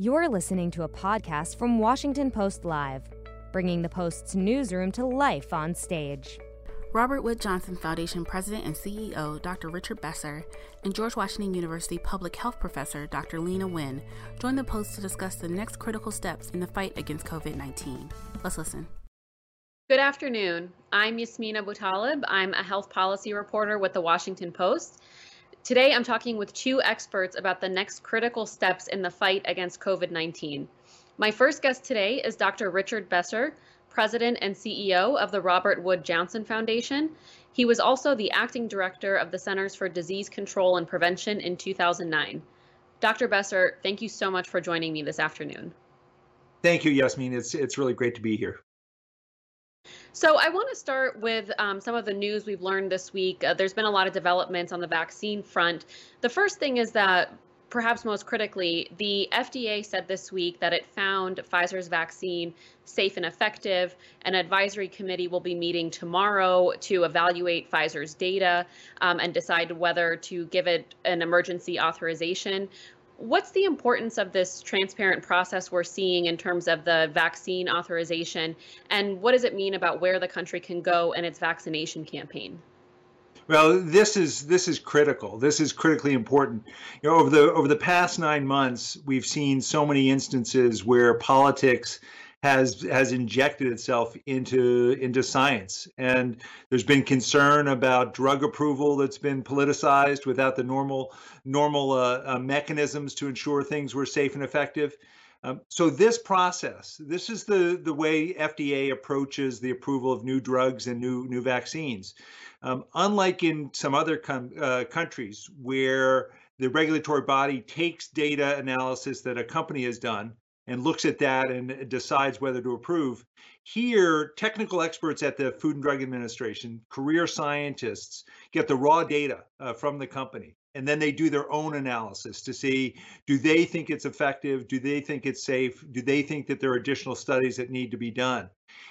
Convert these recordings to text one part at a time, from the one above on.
You're listening to a podcast from Washington Post Live, bringing the Post's newsroom to life on stage. Robert Wood Johnson Foundation President and CEO Dr. Richard Besser and George Washington University Public Health Professor Dr. Leana Wen joined the Post to discuss the next critical steps in the fight against COVID 19. Let's listen. Good afternoon. I'm Yasmeen Abutaleb. I'm a health policy reporter with the Washington Post. Today, I'm talking with two experts about the next critical steps in the fight against COVID 19. My first guest today is Dr. Richard Besser, President and CEO of the Robert Wood Johnson Foundation. He was also the acting director of the Centers for Disease Control and Prevention in 2009. Dr. Besser, thank you so much for joining me this afternoon. Thank you, Yasmin. It's it's really great to be here. So I want to start with um, some of the news we've learned this week. Uh, there's been a lot of developments on the vaccine front. The first thing is that perhaps most critically, the FDA said this week that it found Pfizer's vaccine safe and effective. An advisory committee will be meeting tomorrow to evaluate Pfizer's data um, and decide whether to give it an emergency authorization. What's the importance of this transparent process we're seeing in terms of the vaccine authorization? And what does it mean about where the country can go in its vaccination campaign? Well, this is this is critical. This is critically important. You know, over the over the past nine months, we've seen so many instances where politics has has injected itself into into science, and there's been concern about drug approval that's been politicized without the normal normal uh, uh, mechanisms to ensure things were safe and effective. Um, so this process, this is the the way FDA approaches the approval of new drugs and new new vaccines. Um, unlike in some other com- uh, countries where the regulatory body takes data analysis that a company has done and looks at that and decides whether to approve. Here, technical experts at the Food and Drug Administration, career scientists, get the raw data uh, from the company and then they do their own analysis to see do they think it's effective do they think it's safe do they think that there are additional studies that need to be done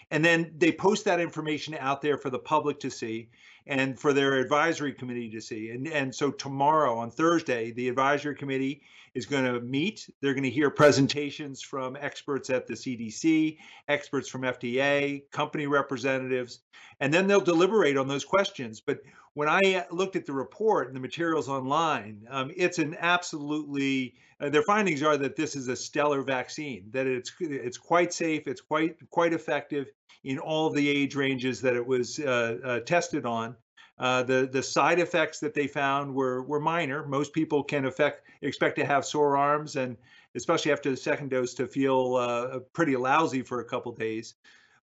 and then they post that information out there for the public to see and for their advisory committee to see. And, and so tomorrow on Thursday, the advisory committee is going to meet. They're going to hear presentations from experts at the CDC, experts from FDA, company representatives, and then they'll deliberate on those questions. But when I looked at the report and the materials online, um, it's an absolutely uh, their findings are that this is a stellar vaccine, that it's it's quite safe, it's quite quite effective in all the age ranges that it was uh, uh, tested on. Uh, the the side effects that they found were were minor. Most people can affect, expect to have sore arms and especially after the second dose to feel uh, pretty lousy for a couple days.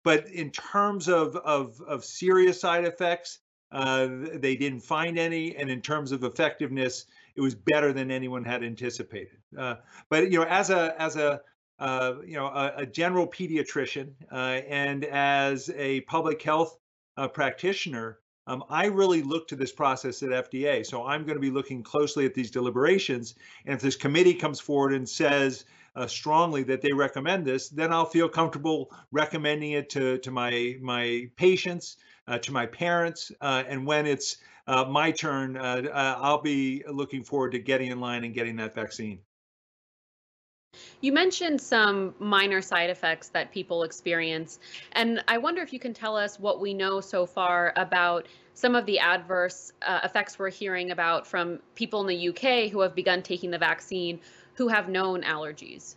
But in terms of of, of serious side effects, uh, they didn't find any, and in terms of effectiveness, it was better than anyone had anticipated. Uh, but you know, as a as a uh, you know a, a general pediatrician and as a public health practitioner, um, I really look to this process at FDA. So I'm going to be looking closely at these deliberations, and if this committee comes forward and says uh, strongly that they recommend this, then I'll feel comfortable recommending it to to my my patients, uh, to my parents, uh, and when it's uh, my turn, uh, uh, I'll be looking forward to getting in line and getting that vaccine. You mentioned some minor side effects that people experience, and I wonder if you can tell us what we know so far about some of the adverse uh, effects we're hearing about from people in the UK who have begun taking the vaccine who have known allergies.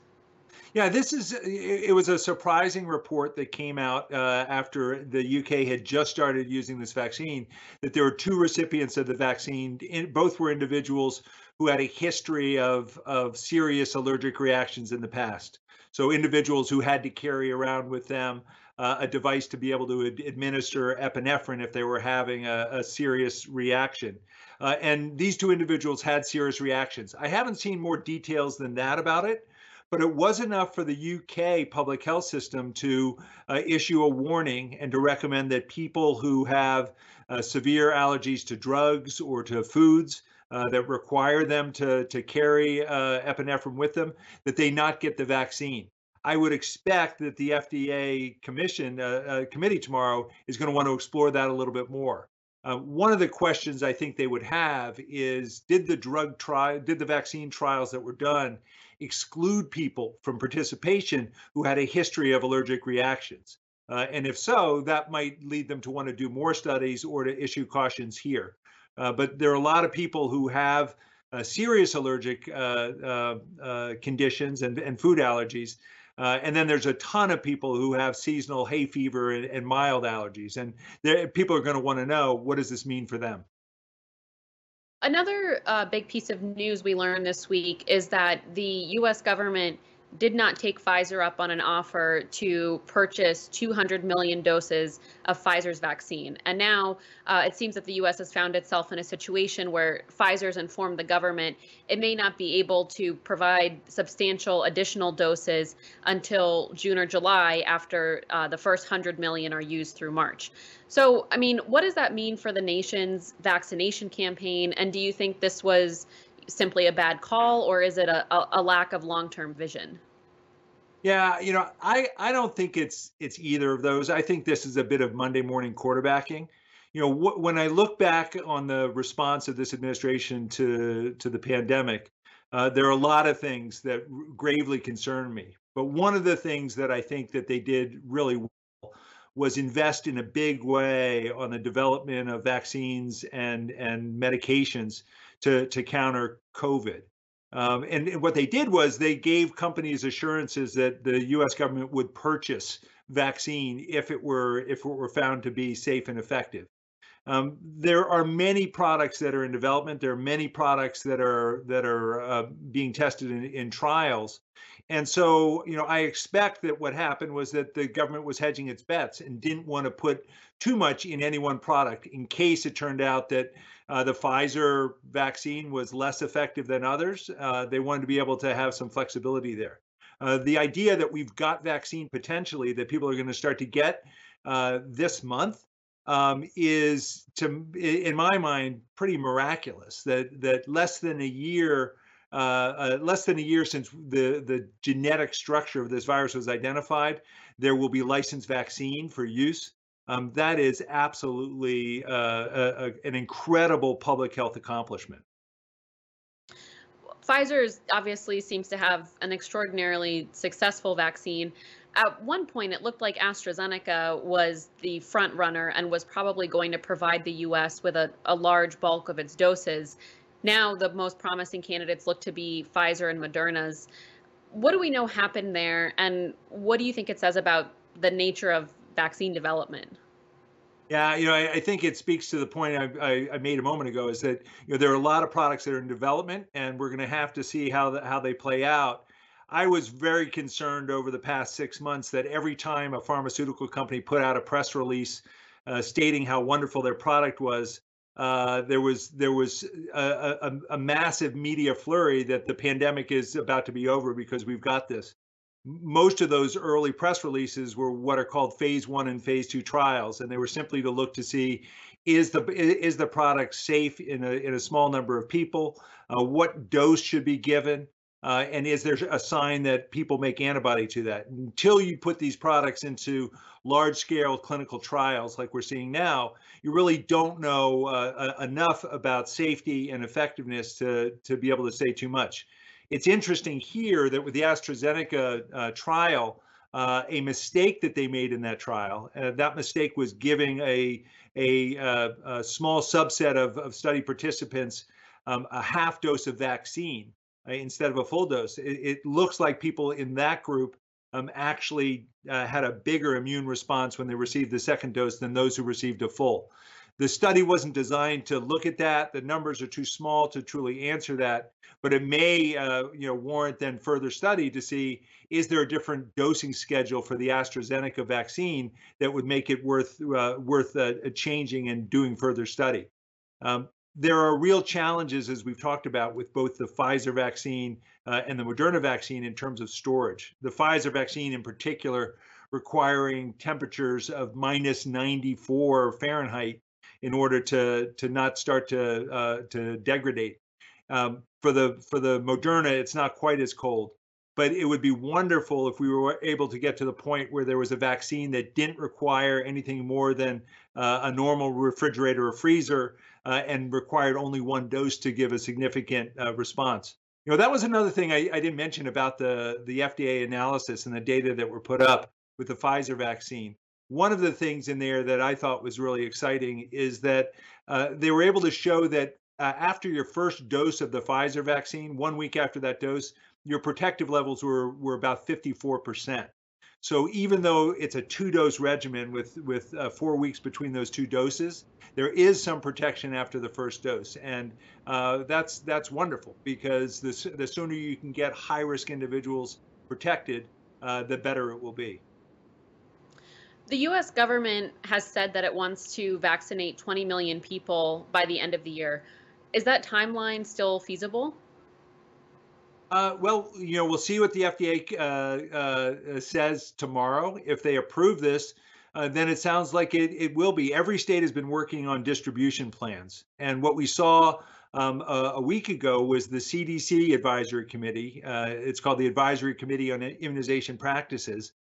Yeah, this is it was a surprising report that came out uh, after the UK had just started using this vaccine that there were two recipients of the vaccine. In, both were individuals who had a history of of serious allergic reactions in the past. So individuals who had to carry around with them uh, a device to be able to ad- administer epinephrine if they were having a, a serious reaction. Uh, and these two individuals had serious reactions. I haven't seen more details than that about it but it was enough for the UK public health system to uh, issue a warning and to recommend that people who have uh, severe allergies to drugs or to foods uh, that require them to, to carry uh, epinephrine with them, that they not get the vaccine. I would expect that the FDA commission uh, uh, committee tomorrow is going to want to explore that a little bit more. Uh, one of the questions I think they would have is: Did the drug trial, did the vaccine trials that were done exclude people from participation who had a history of allergic reactions. Uh, and if so, that might lead them to want to do more studies or to issue cautions here. Uh, but there are a lot of people who have uh, serious allergic uh, uh, uh, conditions and, and food allergies. and then there's a ton of people who have seasonal hay fever and, and mild allergies. And people are going to want to know what does this mean for them? Another big piece of news we learned this week is that the US government did not take Pfizer up on an offer to purchase 200 million doses of Pfizer's vaccine. And now uh, it seems that the U.S. has found itself in a situation where Pfizer's informed the government it may not be able to provide substantial additional doses until June or July after uh, the first 100 million are used through March. So, I mean, what does that mean for the nation's vaccination campaign? And do you think this was simply a bad call, or is it a, a, lack of long-term vision? Yeah, you know, I I don't think it's it's either of those. I think this is a bit of Monday morning quarterbacking. You know, wh- when I look back on the response of this administration to to the pandemic, uh, there are a lot of things that gravely concern me. But one of the things that I think that they did really well was invest in a big way on the development of vaccines and and medications to, to counter COVID. Um, and what they did was they gave companies assurances that the U.S. government would purchase vaccine if it were if it were found to be safe and effective. Um, there are many products that are in development. There are many products that are that are uh, being tested in, in trials, and so you know I expect that what happened was that the government was hedging its bets and didn't want to put too much in any one product in case it turned out that uh, the Pfizer vaccine was less effective than others. Uh, they wanted to be able to have some flexibility there. Uh, the idea that we've got vaccine potentially that people are going to start to get uh, this month um, is, to in my mind, pretty miraculous. That that less than a year. Uh, less than a year since the, the genetic structure of this virus was identified, there will be licensed vaccine for use um, that is absolutely uh, a, a, an incredible public health accomplishment. Pfizer obviously seems to have an extraordinarily successful vaccine. At one point, it looked like AstraZeneca was the front runner and was probably going to provide the U.S. with a, a large bulk of its doses. Now, the most promising candidates look to be Pfizer and Moderna's. What do we know happened there, and what do you think it says about the nature of vaccine development. Yeah, you know, I, I, think it speaks to the point I, I, I, made a moment ago is that you know there are a lot of products that are in development, and we're going to have to see how the, how they play out. I was very concerned over the past six months that every time a pharmaceutical company put out a press release uh, stating how wonderful their product was, uh, there was there was a, a, a massive media flurry that the pandemic is about to be over because we've got this most of those early press releases were what are called phase one and phase two trials, and they were simply to look to see is the is the product safe in a in a small number of people, uh, what dose should be given, uh, and is there a sign that people make antibody to that? Until you put these products into large scale clinical trials like we're seeing now, you really don't know uh, enough about safety and effectiveness to to be able to say too much. It's interesting here that with the AstraZeneca uh, trial, uh, a mistake that they made in that trial, uh, that mistake was giving a, a, uh, a small subset of, of study participants um, a half dose of vaccine uh, instead of a full dose. It, it, looks like people in that group um, actually uh, had a bigger immune response when they received the second dose than those who received a full. The study wasn't designed to look at that. The numbers are too small to truly answer that, but it may, uh, you know, warrant then further study to see is there a different dosing schedule for the AstraZeneca vaccine that would make it worth uh, worth uh, changing and doing further study. Um, there are real challenges, as we've talked about, with both the Pfizer vaccine uh, and the Moderna vaccine in terms of storage. The Pfizer vaccine, in particular, requiring temperatures of minus 94 Fahrenheit in order to to not start to uh, to degrade. Um, for the for the Moderna, it's not quite as cold, but it would be wonderful if we were able to get to the point where there was a vaccine that didn't require anything more than uh, a normal refrigerator or freezer uh, and required only one dose to give a significant uh, response. You know, that was another thing I, I didn't mention about the, the FDA analysis and the data that were put up with the Pfizer vaccine. One of the things in there that I thought was really exciting is that uh, they were able to show that uh, after your first dose of the Pfizer vaccine, one week after that dose, your protective levels were, were about 54%. So even though it's a two-dose regimen with with uh, four weeks between those two doses, there is some protection after the first dose, and uh, that's that's wonderful because the the sooner you can get high-risk individuals protected, uh, the better it will be. The U.S. government has said that it wants to vaccinate 20 million people by the end of the year. Is that timeline still feasible? Uh, well, you know, we'll see what the FDA uh, uh, says tomorrow. If they approve this, uh, then it sounds like it, it will be. Every state has been working on distribution plans. And what we saw um, a, a, week ago was the CDC Advisory Committee. Uh, it's called the Advisory Committee on Immunization Practices.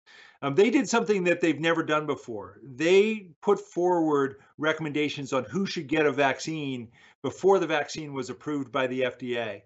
Um, they did something that they've never done before. They put forward recommendations on who should get a vaccine before the vaccine was approved by the FDA.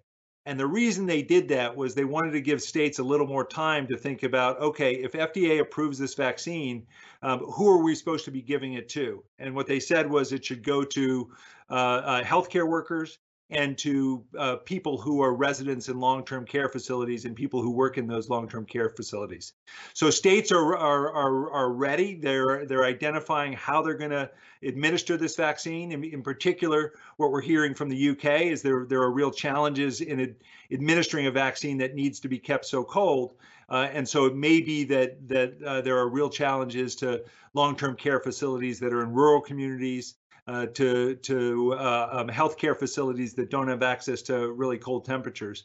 And the reason they did that was they wanted to give states a little more time to think about okay, if FDA approves this vaccine, um, who are we supposed to be giving it to? And what they said was it should go to uh, uh, healthcare workers, and to uh, people who are residents in long-term care facilities and people who work in those long-term care facilities. So states are are are, are ready. They're they're identifying how they're going to administer this vaccine. In, in, particular, what we're hearing from the UK is there there are real challenges in ad, administering a vaccine that needs to be kept so cold. Uh, and so it may be that that uh, there are real challenges to long-term care facilities that are in rural communities uh, to to uh, um, healthcare facilities that don't have access to really cold temperatures.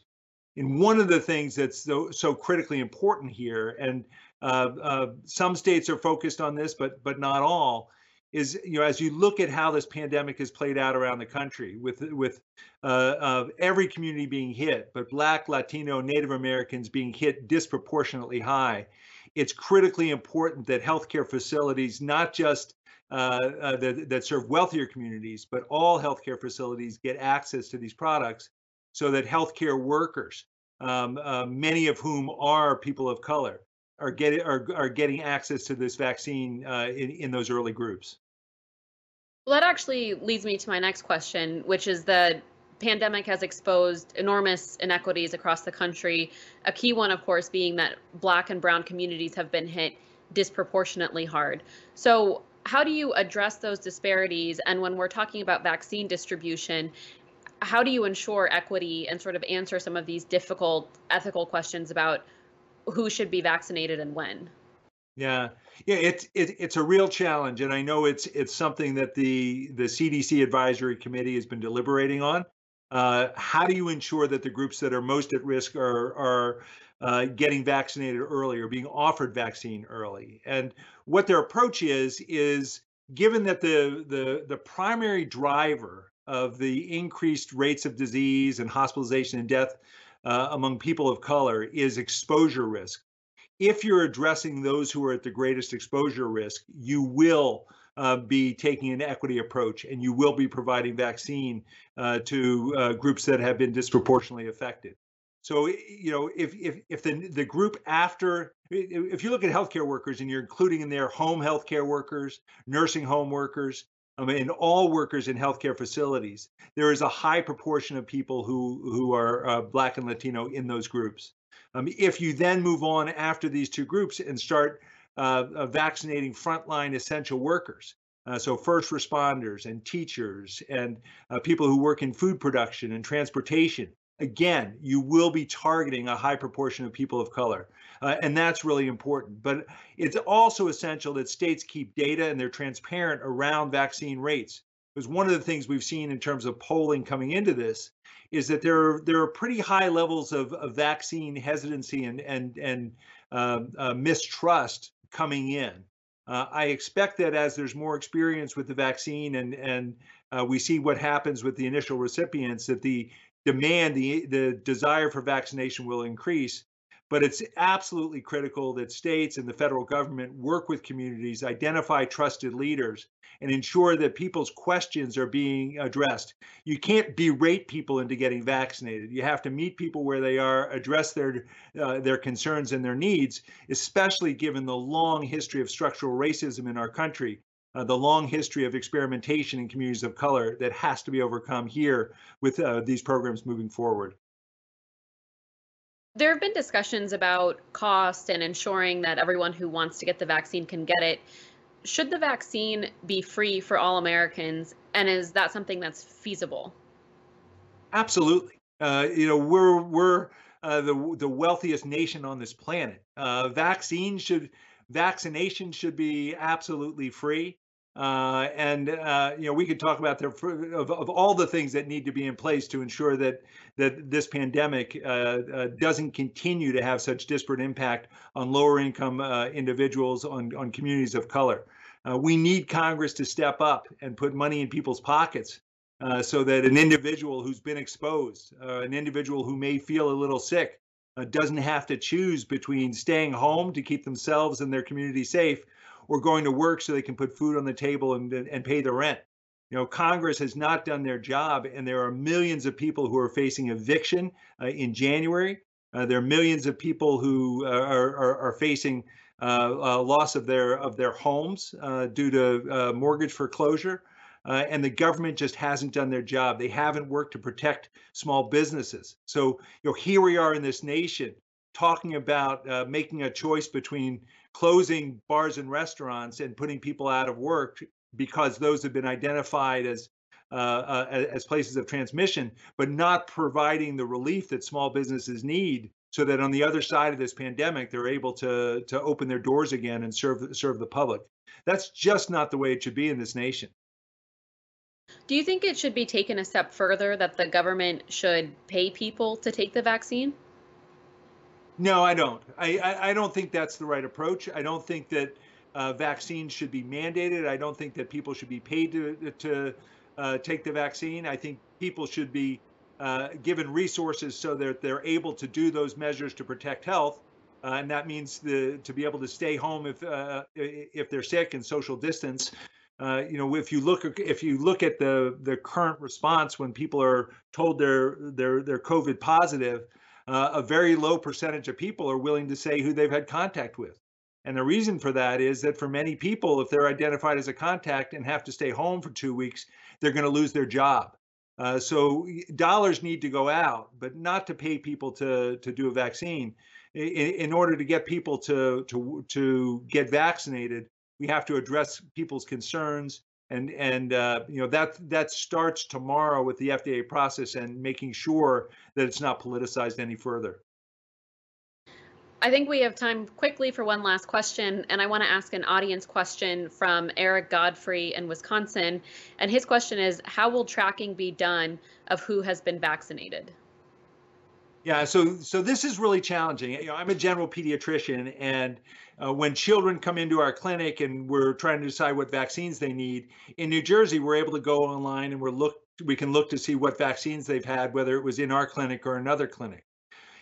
And one of the things that's so, so critically important here, and uh, uh, some states are focused on this, but but not all, is you know as you look at how this pandemic has played out around the country, with with uh, every community being hit, but Black, Latino, Native Americans being hit disproportionately high, it's critically important that healthcare facilities not just uh, uh, that, that serve wealthier communities, but all healthcare facilities get access to these products so that healthcare workers, um, uh, many of whom are people of color, are getting are, are getting access to this vaccine uh, in, in those early groups. Well, that actually leads me to my next question, which is that pandemic has exposed enormous inequities across the country. A key one, of course, being that Black and Brown communities have been hit disproportionately hard. So, how do you address those disparities? And when we're talking about vaccine distribution, how do you ensure equity and sort of answer some of these difficult ethical questions about who should be vaccinated and when? Yeah, yeah, it's it, it's a real challenge, and I know it's it's something that the the CDC advisory committee has been deliberating on. Uh, how do you ensure that the groups that are most at risk are are uh, getting vaccinated early or being offered vaccine early. And what their approach is is given that the the the primary driver of the increased rates of disease and hospitalization and death uh, among people of color is exposure risk. If you're addressing those who are at the greatest exposure risk, you will uh, be taking an equity approach and you will be providing vaccine uh, to uh, groups that have been disproportionately affected. So you know, if if if the the group after, if you look at healthcare workers and you're including in there home healthcare workers, nursing home workers, I mean, all workers in healthcare facilities, there is a high proportion of people who who are uh, Black and Latino in those groups. Um, if you then move on after these two groups and start uh, uh, vaccinating frontline essential workers, uh, so first responders and teachers and uh, people who work in food production and transportation, again, you will be targeting a high proportion of people of color. Uh, and that's really important. But it's also essential that states keep data and they're transparent around vaccine rates. Because one of the things we've seen in terms of polling coming into this is that there are there are pretty high levels of, of vaccine hesitancy and and and uh, uh, mistrust coming in. Uh, I expect that as there's more experience with the vaccine and and uh, we see what happens with the initial recipients, that the demand, the the desire for vaccination will increase. but it's absolutely critical that states and the federal government work with communities, identify trusted leaders, and ensure that people's questions are being addressed. You can't berate people into getting vaccinated. You have to meet people where they are, address their uh, their concerns and their needs, especially given the long history of structural racism in our country. Uh, the long history of experimentation in communities of color that has to be overcome here with uh, these programs moving forward. There have been discussions about cost and ensuring that everyone who wants to get the vaccine can get it. Should the vaccine be free for all Americans? And is that something that's feasible? Absolutely. Uh, you know, we're we're uh, the the wealthiest nation on this planet. Uh, vaccine should vaccination should be absolutely free. Uh, and uh, you know we could talk about the of, of all the things that need to be in place to ensure that that this pandemic uh, uh doesn't continue to have such disparate impact on lower income uh, individuals on on communities of color. Uh, we need Congress to step up and put money in people's pockets so that an individual who's been exposed, an individual who may feel a little sick, doesn't have to choose between staying home to keep themselves and their community safe or going to work so they can put food on the table and, and pay the rent. You know, Congress has not done their job, and there are millions of people who are facing eviction uh, in January. Uh, there are millions of people who uh, are, are, are facing uh, loss of their of their homes uh, due to uh, mortgage foreclosure. and the government just hasn't done their job. They haven't worked to protect small businesses. So, you know, here we are in this nation talking about making a choice between closing bars and restaurants and putting people out of work because those have been identified as uh, uh, as places of transmission, but not providing the relief that small businesses need, so that on the other side of this pandemic, they're able to to open their doors again and serve serve the public. That's just not the way it should be in this nation. Do you think it should be taken a step further that the government should pay people to take the vaccine? No, I don't. I, I, I, don't think that's the right approach. I don't think that uh, vaccines should be mandated. I don't think that people should be paid to to uh, take the vaccine. I think people should be uh, given resources so that they're able to do those measures to protect health, uh, and that means the to be able to stay home if uh, if they're sick and social distance. Uh, you know, if you look if you look at the the current response when people are told they're they're they're COVID positive uh, a very low percentage of people are willing to say who they've had contact with. And the reason for that is that for many people, if they're identified as a contact and have to stay home for two weeks, they're going to lose their job. Uh, so dollars need to go out, but not to pay people to to do a vaccine. In, in order to get people to to to get vaccinated, we have to address people's concerns and and uh, you know that that starts tomorrow with the FDA process and making sure that it's not politicized any further. I think we have time quickly for one last question, and I want to ask an audience question from Eric Godfrey in Wisconsin, and his question is: How will tracking be done of who has been vaccinated? Yeah, so so this is really challenging. You know, I'm a general pediatrician, and uh, when children come into our clinic and we're trying to decide what vaccines they need, in New Jersey, we're able to go online and we're look we can look to see what vaccines they've had, whether it was in our clinic or another clinic.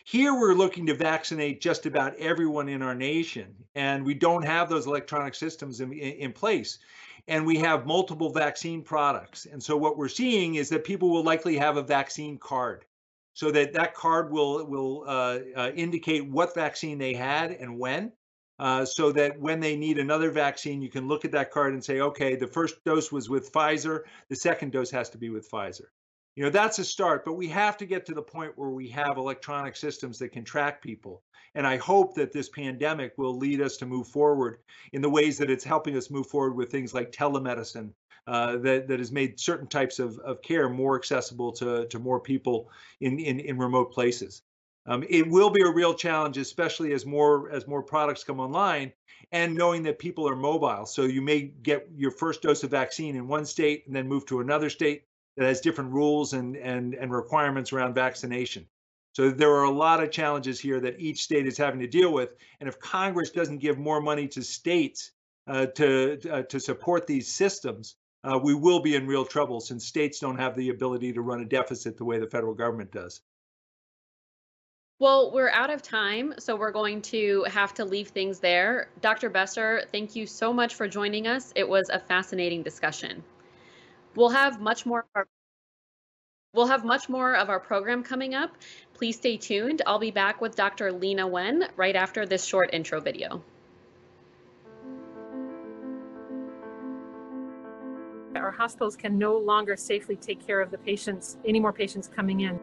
Here, we're looking to vaccinate just about everyone in our nation, and we don't have those electronic systems in, in place. And we have multiple vaccine products. And so, what we're seeing is that people will likely have a vaccine card so that that card will will uh, uh, indicate what vaccine they had and when. Uh, so that when they need another vaccine, you can look at that card and say, okay, the first dose was with Pfizer, the second dose has to be with Pfizer. You know, that's a start, but we have to get to the point where we have electronic systems that can track people. And I hope that this pandemic will lead us to move forward in the ways that it's helping us move forward with things like telemedicine uh, that that has made certain types of, of care more accessible to, to more people in, in, in remote places. Um, it will be a real challenge, especially as more as more products come online, and knowing that people are mobile. So you may get your first dose of vaccine in one state and then move to another state that has different rules and and and requirements around vaccination. So there are a lot of challenges here that each state is having to deal with. And if Congress doesn't give more money to states uh, to uh, to support these systems, uh, we will be in real trouble since states don't have the ability to run a deficit the way the federal government does. Well, we're out of time, so we're going to have to leave things there. Dr. Besser, thank you so much for joining us. It was a fascinating discussion. We'll have much more We'll have much more of our program coming up. Please stay tuned. I'll be back with Dr. Leana Wen right after this short intro video. Our hospitals can no longer safely take care of the patients, any more patients coming in.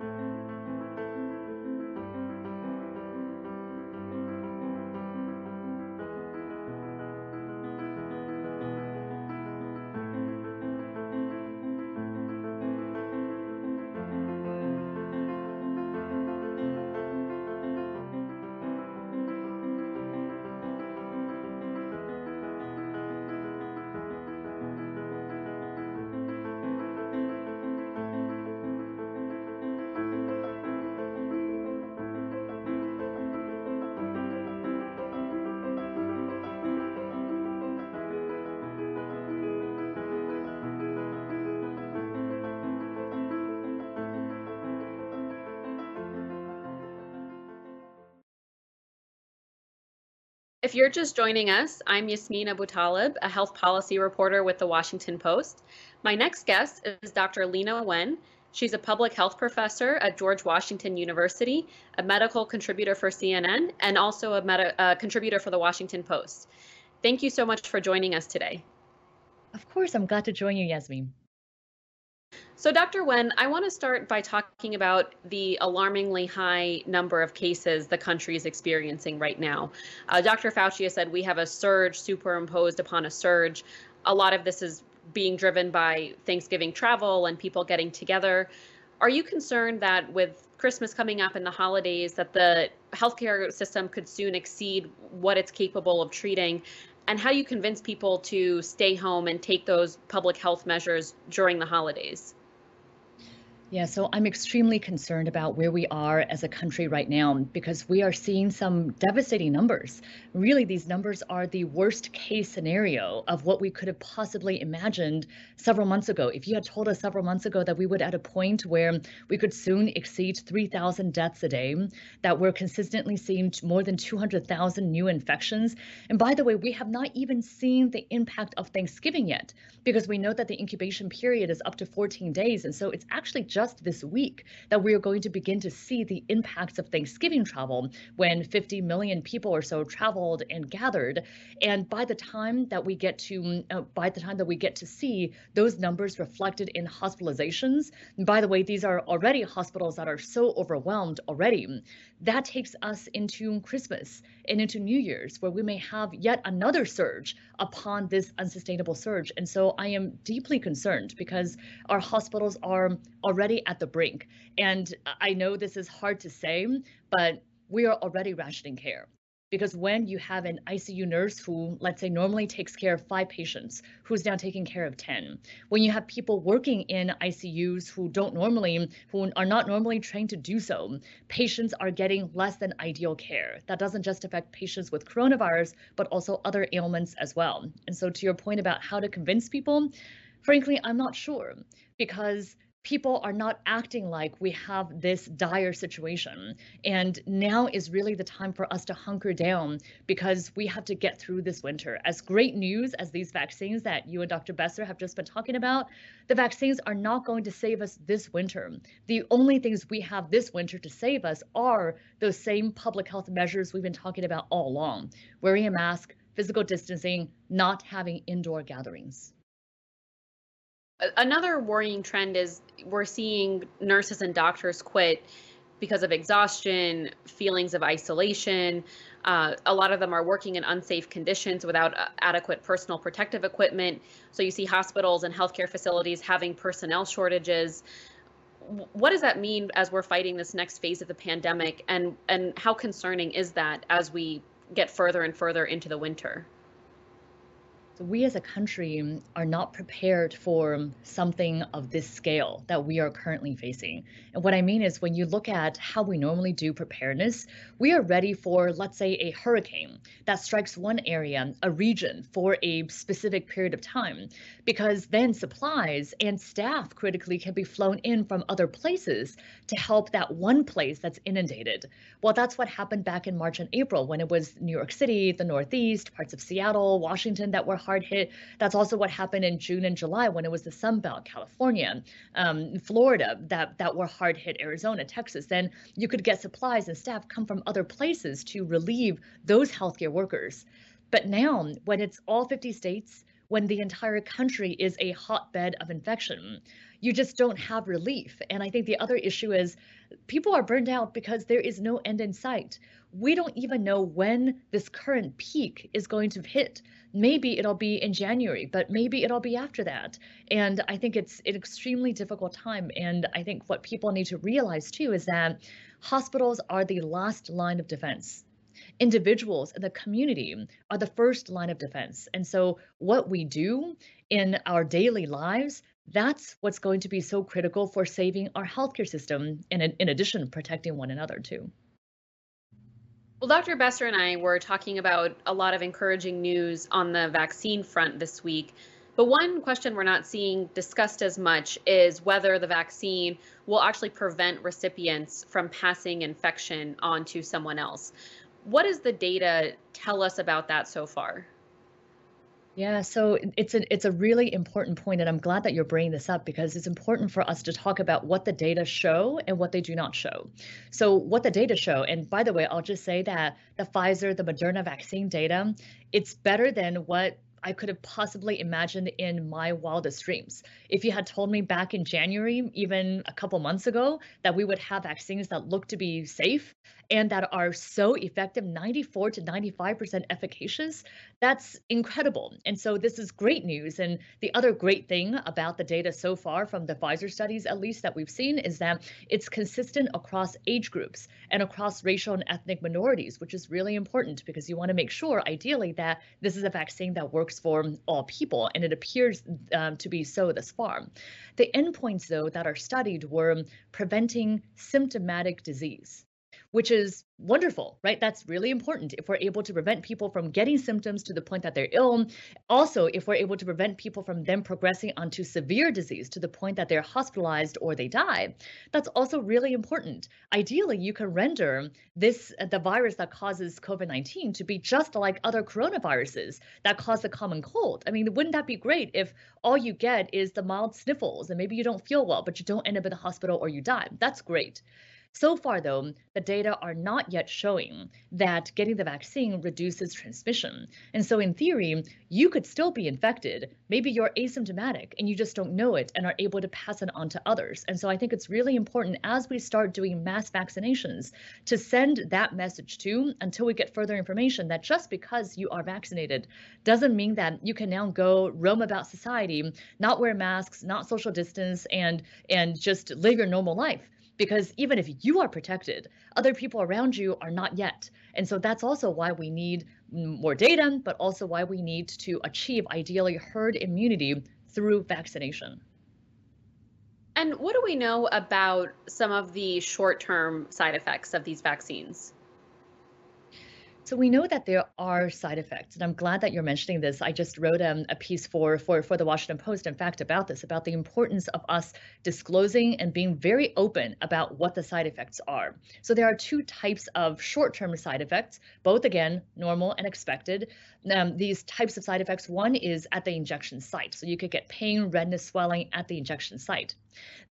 If you're just joining us, I'm Yasmeen Abutaleb, a health policy reporter with the Washington Post. My next guest is Dr. Leana Wen. She's a public health professor at George Washington University, a medical contributor for CNN, and also a meta, contributor for the Washington Post. Thank you so much for joining us today. Of course, I'm glad to join you, Yasmin. So, Dr. Wen, I want to start by talking about the alarmingly high number of cases the country is experiencing right now. Uh, Dr. Fauci has said we have a surge superimposed upon a surge. A lot of this is being driven by Thanksgiving travel and people getting together. Are you concerned that with Christmas coming up and the holidays, that the healthcare system could soon exceed what it's capable of treating? And how you convince people to stay home and take those public health measures during the holidays? Yeah, so I'm extremely concerned about where we are as a country right now because we are seeing some devastating numbers. Really, these numbers are the worst case scenario of what we could have possibly imagined several months ago. If you had told us several months ago that we would at a point where we could soon exceed 3,000 deaths a day, that we're consistently seeing more than 200,000 new infections. And by the way, we have not even seen the impact of Thanksgiving yet because we know that the incubation period is up to 14 days. And so it's actually just just this week that we are going to begin to see the impacts of Thanksgiving travel when 50 million people or so traveled and gathered. And by the time that we get to, uh, by the time that we get to see those numbers reflected in hospitalizations, by the way, these are already hospitals that are so overwhelmed already. That takes us into Christmas and into New Year's, where we may have yet another surge upon this unsustainable surge. And so I am deeply concerned because our hospitals are already already at the brink. And I know this is hard to say, but we are already rationing care. Because when you have an ICU nurse who, let's say, normally takes care of five patients, who's now taking care of 10, when you have people working in ICUs who don't normally, who are not normally trained to do so, patients are getting less than ideal care. That doesn't just affect patients with coronavirus, but also other ailments as well. And so, to your point about how to convince people, frankly, I'm not sure because people are not acting like we have this dire situation. And now is really the time for us to hunker down because we have to get through this winter. As great news as these vaccines that you and Dr. Besser have just been talking about, the vaccines are not going to save us this winter. The only things we have this winter to save us are those same public health measures we've been talking about all along wearing a mask, physical distancing, not having indoor gatherings. Another worrying trend is we're seeing nurses and doctors quit because of exhaustion, feelings of isolation. Uh, a lot of them are working in unsafe conditions without uh, adequate personal protective equipment. So you see hospitals and healthcare facilities having personnel shortages. What does that mean as we're fighting this next phase of the pandemic, and and how concerning is that as we get further and further into the winter? We as a country are not prepared for something of this scale that we are currently facing. And what I mean is, when you look at how we normally do preparedness, we are ready for, let's say, a hurricane that strikes one area, a region, for a specific period of time, because then supplies and staff critically can be flown in from other places to help that one place that's inundated. Well, that's what happened back in March and April when it was New York City, the Northeast, parts of Seattle, Washington that were hard hit. That's also what happened in June and July when it was the Sun Belt, California, um, Florida that that were hard hit, Arizona, Texas. Then you could get supplies and staff come from other places to relieve those healthcare workers. But now, when it's all 50 states, when the entire country is a hotbed of infection, you just don't have relief. And I think the other issue is people are burned out because there is no end in sight. We don't even know when this current peak is going to hit. Maybe it'll be in January, but maybe it'll be after that. And I think it's an extremely difficult time. And I think what people need to realize too is that hospitals are the last line of defense individuals in the community are the first line of defense. And so, what we do in our daily lives that's what's going to be so critical for saving our healthcare system and in, addition protecting one another too well dr besser and i were talking about a lot of encouraging news on the vaccine front this week but one question we're not seeing discussed as much is whether the vaccine will actually prevent recipients from passing infection on to someone else. What does the data tell us about that so far? Yeah, so it's a it's a really important point, and I'm glad that you're bringing this up because it's important for us to talk about what the data show and what they do not show. So, what the data show, and by the way, I'll just say that the Pfizer, the Moderna vaccine data, it's better than what I could have possibly imagined in my wildest dreams. If you had told me back in January, even a couple months ago, that we would have vaccines that look to be safe and that are so effective 94 to 95% efficacious that's incredible and so this is great news and the other great thing about the data so far from the pfizer studies at least that we've seen is that it's consistent across age groups and across racial and ethnic minorities which is really important because you want to make sure ideally that this is a vaccine that works for all people and it appears um, to be so thus far. The endpoints though that are studied were preventing symptomatic disease which is wonderful, right? That's really important if we're able to prevent people from getting symptoms to the point that they're ill. Also, if we're able to prevent people from then progressing onto severe disease to the point that they're hospitalized or they die, that's also really important. Ideally, you can render this the virus that causes COVID-19 to be just like other coronaviruses that cause the common cold. I mean, wouldn't that be great if all you get is the mild sniffles and maybe you don't feel well, but you don't end up in the hospital or you die? That's great. So far, though, the data are not yet showing that getting the vaccine reduces transmission. And so, in theory, you could still be infected. Maybe you're asymptomatic and you just don't know it and are able to pass it on to others. And so, I think it's really important as we start doing mass vaccinations to send that message to until we get further information that just because you are vaccinated doesn't mean that you can now go roam about society, not wear masks, not social distance, and and just live your normal life because even if you are protected, other people around you are not yet. And so that's also why we need more data, but also why we need to achieve ideally herd immunity through vaccination. And what do we know about some of the short term side effects of these vaccines? So we know that there are side effects, and I'm glad that you're mentioning this. I just wrote um, a piece for for for the Washington Post, in fact, about this, about the importance of us disclosing and being very open about what the side effects are. So there are two types of short-term side effects, both again normal and expected. Um, these types of side effects, one is at the injection site, so you could get pain, redness, swelling at the injection site.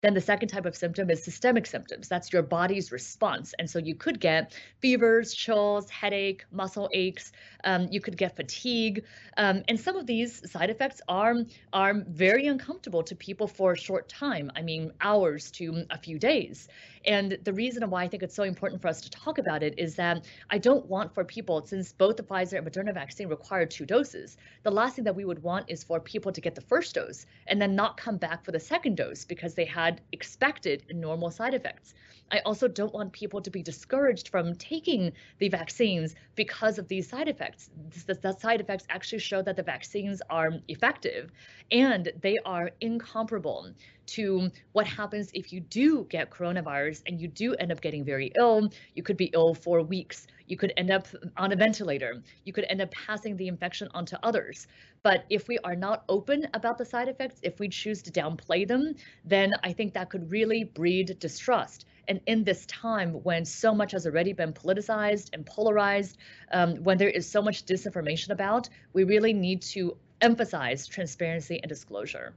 Then the second type of symptom is systemic symptoms. That's your body's response. And so you could get fevers, chills, headache, muscle aches. Um, you could get fatigue. Um, and some of these side effects are, are very uncomfortable to people for a short time. I mean, hours to a few days. And the reason why I think it's so important for us to talk about it is that I don't want for people, since both the Pfizer and Moderna vaccine require two doses, the last thing that we would want is for people to get the first dose and then not come back for the second dose because they had expected normal side effects. I also don't want people to be discouraged from taking the vaccines because of these side effects. The, the, side effects actually show that the vaccines are effective and they are incomparable to what happens if you do get coronavirus and you do end up getting very ill. You could be ill for weeks. You could end up on a ventilator. You could end up passing the infection on to others. But if we are not open about the side effects, if we choose to downplay them, then I think that could really breed distrust. And in this time when so much has already been politicized and polarized, um, when there is so much disinformation about, we really need to emphasize transparency and disclosure.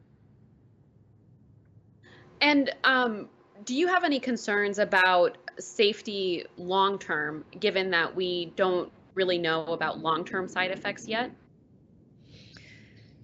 And um, do you have any concerns about safety long term, given that we don't really know about long term side effects yet?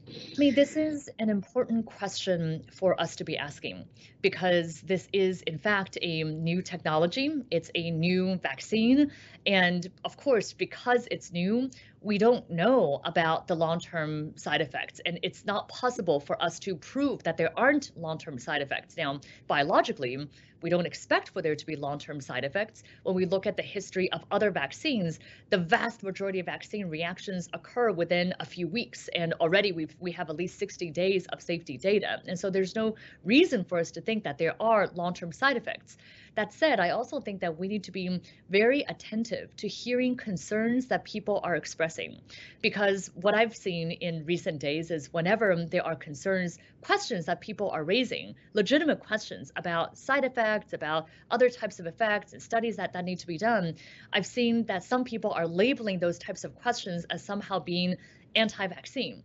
I mean, this is an important question for us to be asking because this is, in fact, a new technology. It's a new vaccine. And of course, because it's new, we don't know about the long term side effects. And it's not possible for us to prove that there aren't long term side effects. Now, biologically, we don't expect for there to be long-term side effects. When we look at the history of other vaccines, the vast majority of vaccine reactions occur within a few weeks, and already we've we have at least 60 days of safety data. And so there's no reason for us to think that there are long-term side effects. That said, I also think that we need to be very attentive to hearing concerns that people are expressing. Because what I've seen in recent days is whenever there are concerns, questions that people are raising, legitimate questions about side effects, about other types of effects and studies that, that need to be done, I've seen that some people are labeling those types of questions as somehow being anti vaccine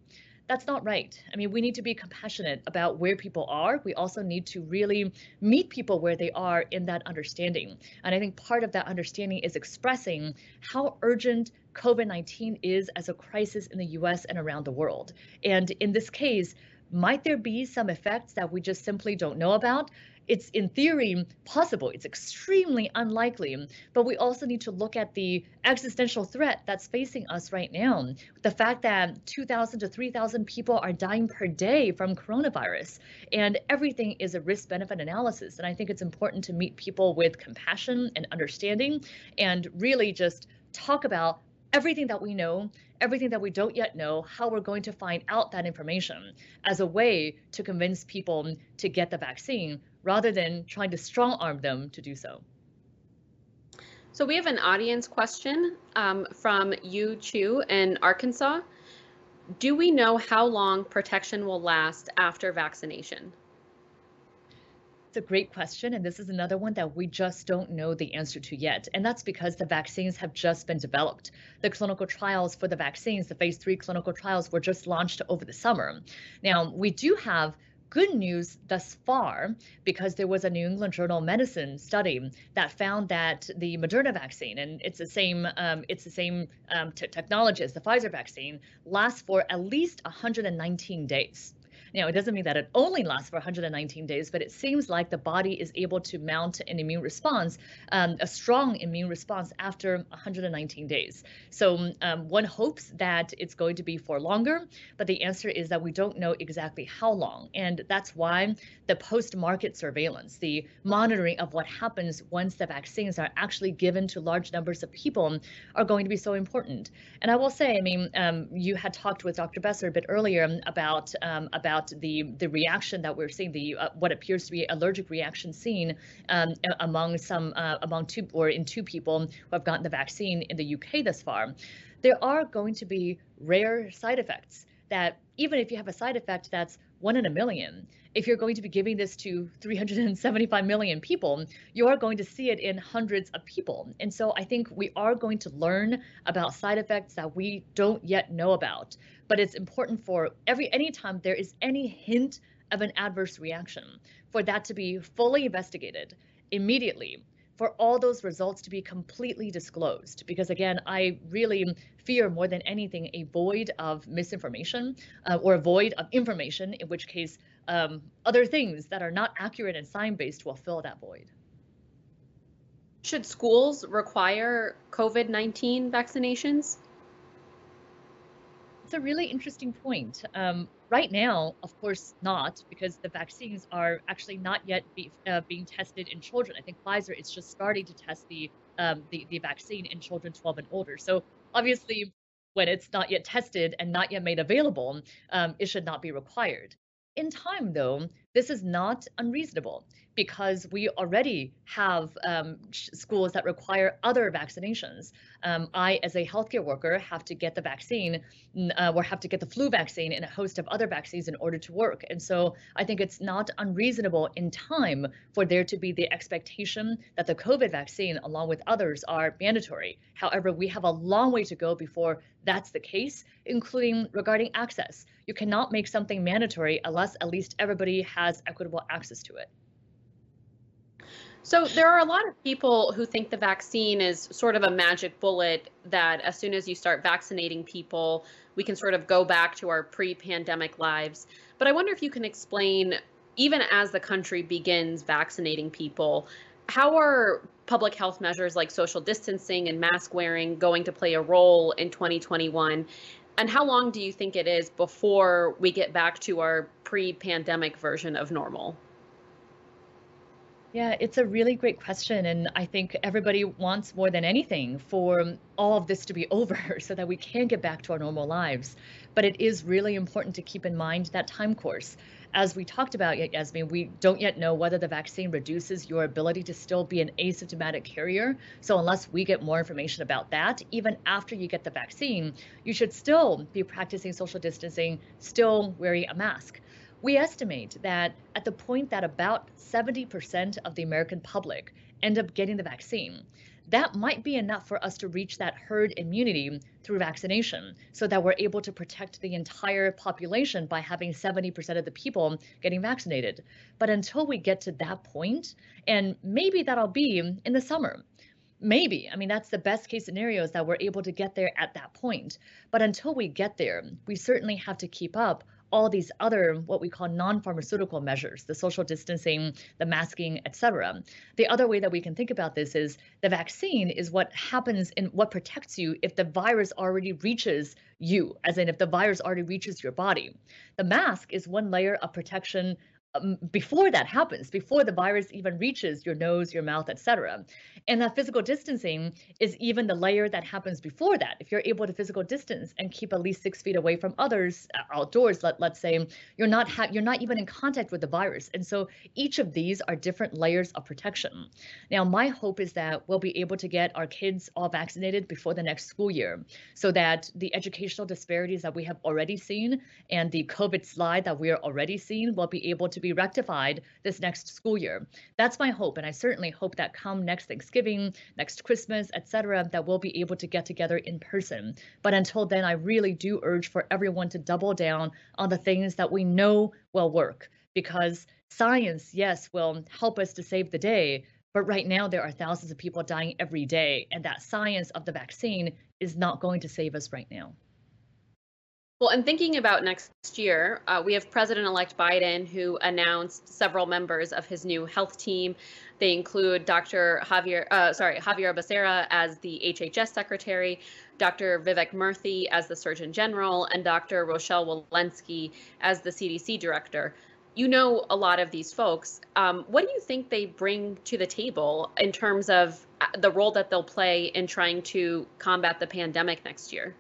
that's not right. I mean, we need to be compassionate about where people are. We also need to really meet people where they are in that understanding. And I think part of that understanding is expressing how urgent COVID 19 is as a crisis in the US and around the world. And in this case, might there be some effects that we just simply don't know about? It's in theory possible. It's extremely unlikely, but we also need to look at the existential threat that's facing us right now. The fact that 2,000 to 3,000 people are dying per day from coronavirus, and everything is a risk benefit analysis. And I think it's important to meet people with compassion and understanding and really just talk about everything that we know, everything that we don't yet know, how we're going to find out that information as a way to convince people to get the vaccine rather than trying to strong arm them to do so. So we have an audience question um, from Yu Chu in Arkansas. Do we know how long protection will last after vaccination? It's a great question. And this is another one that we just don't know the answer to yet. And that's because the vaccines have just been developed. The clinical trials for the vaccines, the phase three clinical trials, were just launched over the summer. Now, we do have good news thus far because there was a New England Journal of Medicine study that found that the Moderna vaccine, and it's the same, um, it's the same um, technology as the Pfizer vaccine, lasts for at least 119 days. Now, it doesn't mean that it only lasts for 119 days, but it seems like the body is able to mount an immune response, um, a strong immune response after 119 days. So um, one hopes that it's going to be for longer, but the answer is that we don't know exactly how long. And that's why the post market surveillance, the monitoring of what happens once the vaccines are actually given to large numbers of people, are going to be so important. And I will say, I mean, um, you had talked with Dr. Besser a bit earlier about um, about about the the reaction that we're seeing, the uh, what appears to be allergic reaction seen um, among some uh, among two or in two people who have gotten the vaccine in the UK thus far. There are going to be rare side effects that even if you have a side effect that's one in a million, if you're going to be giving this to 375 million people, you are going to see it in hundreds of people. And so I think we are going to learn about side effects that we don't yet know about. But it's important for every anytime there is any hint of an adverse reaction, for that to be fully investigated immediately for all those results to be completely disclosed. Because again, I really fear more than anything a void of misinformation uh, or a void of information, in which case um, other things that are not accurate and sign based will fill that void. Should schools require COVID 19 a really interesting point. Um, right now, of course, not because the vaccines are actually not yet be, uh, being tested in children. I think Pfizer is just starting to test the, um, the the vaccine in children 12 and older. So obviously, when it's not yet tested and not yet made available, um, it should not be required. In time, though, this is not unreasonable because we already have um, schools that require other vaccinations. Um, I, as a healthcare worker, have to get the vaccine uh, or have to get the flu vaccine and a host of other vaccines in order to work. And so I think it's not unreasonable in time for there to be the expectation that the COVID vaccine, along with others, are mandatory. However, we have a long way to go before that's the case, including regarding access. You cannot make something mandatory unless at least everybody has equitable access to it. So there are a lot of people who think the vaccine is sort of a magic bullet that as soon as you start vaccinating people, we can sort of go back to our pre-pandemic lives. But I wonder if you can explain even as the country begins vaccinating people, how are public health measures like social distancing and mask wearing going to play a role in 2021? And how long do you think it is before we get back to our pre pandemic version of normal? Yeah, it's a really great question. And I think everybody wants more than anything for all of this to be over so that we can get back to our normal lives. But it is really important to keep in mind that time course. As we talked about, Yasmeen, we don't yet know whether the vaccine reduces your ability to still be an asymptomatic carrier. So, unless we get more information about that, even after you get the vaccine, you should still be practicing social distancing, still wearing a mask. We estimate that at the point that about 70% of the American public end up getting the vaccine, that might be enough for us to reach that herd immunity through vaccination so that we're able to protect the entire population by having 70% of the people getting vaccinated. But until we get to that point, and maybe that'll be in the summer, maybe. I mean that's the best case scenario is that we're able to get there at that point. But until we get there we certainly have to keep up all these other what we call non-pharmaceutical measures, the social distancing, the masking, etc. The other way that we can think about this is the vaccine is what happens and what protects you if the virus already reaches you, as in if the virus already reaches your body. The mask is one layer of protection um, before that happens, before the virus even reaches your nose, your mouth, etc. And that physical distancing is even the layer that happens before that. If you're able to physical distance and keep at least six feet away from others uh, outdoors, let, let's say, you're not ha- you're not even in contact with the virus. And so each of these are different layers of protection. Now, my hope is that we'll be able to get our kids all vaccinated before the next school year so that the educational disparities that we have already seen and the COVID slide that we are already seeing will be able to be rectified this next school year. That's my hope, and I certainly hope that come next Thanksgiving, next Christmas, etc., that we'll be able to get together in person. But until then, I really do urge for everyone to double down on the things that we know will work because science, yes, will help us to save the day, but right now, there are thousands of people dying every day, and that science of the vaccine is not going to save us right now. Well, and thinking about next year, uh, we have President elect Biden who announced several members of his new health team. They include Dr. Javier, uh, sorry, Xavier Becerra as the HHS secretary, Dr. Vivek Murthy as the Surgeon General, and Dr. Rochelle Walensky as the CDC director. You know a lot of these folks. Um, what do you think they bring to the table in terms of uh, the role that they'll play in trying to combat the pandemic next year?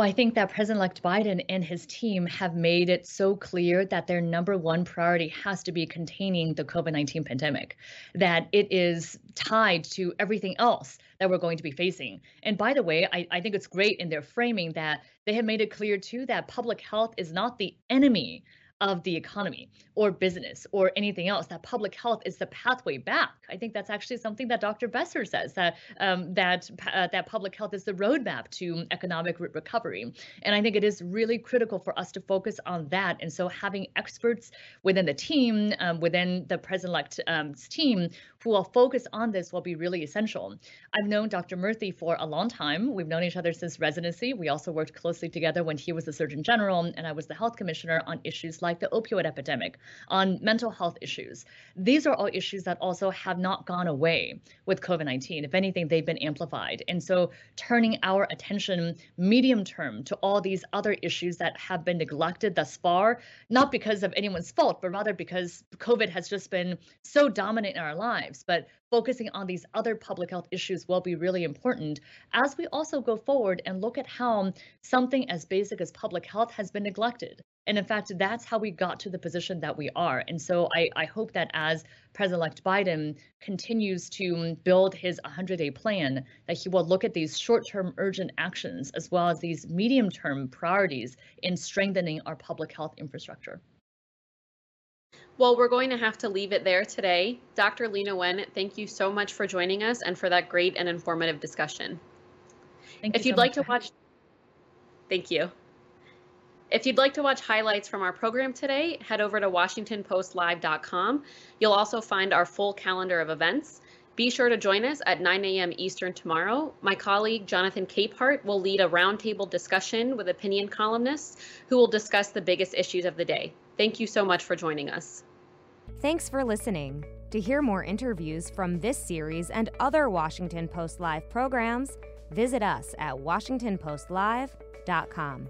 Well, I think that President elect Biden and his team have made it so clear that their number one priority has to be containing the COVID 19 pandemic, that it is tied to everything else that we're going to be facing. And by the way, I, I think it's great in their framing that they have made it clear too that public health is not the enemy of the economy or business or anything else that public health is the pathway back. I think that's actually something that dr besser says that um, that uh, that public health is the roadmap to economic re- recovery. And i think it is really critical for us to focus on that. And so having experts within the team um, within the president-elect's um, team who will focus on this will be really essential. I've known dr murthy for a long time. We've known each other since residency. We also worked closely together when he was the surgeon general and i was the health commissioner on issues like like the opioid epidemic, on mental health issues. These are all issues that also have not gone away with COVID 19. If anything, they've been amplified. And so turning our attention medium term to all these other issues that have been neglected thus far, not because of anyone's fault, but rather because COVID has just been so dominant in our lives. But focusing on these other public health issues will be really important as we also go forward and look at how something as basic as public health has been neglected. And in fact, that's how we got to the position that we are. And so I, I hope that as President elect Biden continues to build his 100 day plan, that he will look at these short term urgent actions as well as these medium term priorities in strengthening our public health infrastructure. Well, we're going to have to leave it there today. Dr. Leana Wen, thank you so much for joining us and for that great and informative discussion. Thank if you you'd so like to watch, thank you. If you'd like to watch highlights from our program today, head over to WashingtonPostLive.com. You'll also find our full calendar of events. Be sure to join us at 9 a.m. Eastern tomorrow. My colleague Jonathan Capehart will lead a roundtable discussion with opinion columnists who will discuss the biggest issues of the day. Thank you so much for joining us. Thanks for listening. To hear more interviews from this series and other Washington Post Live programs, visit us at WashingtonPostLive.com.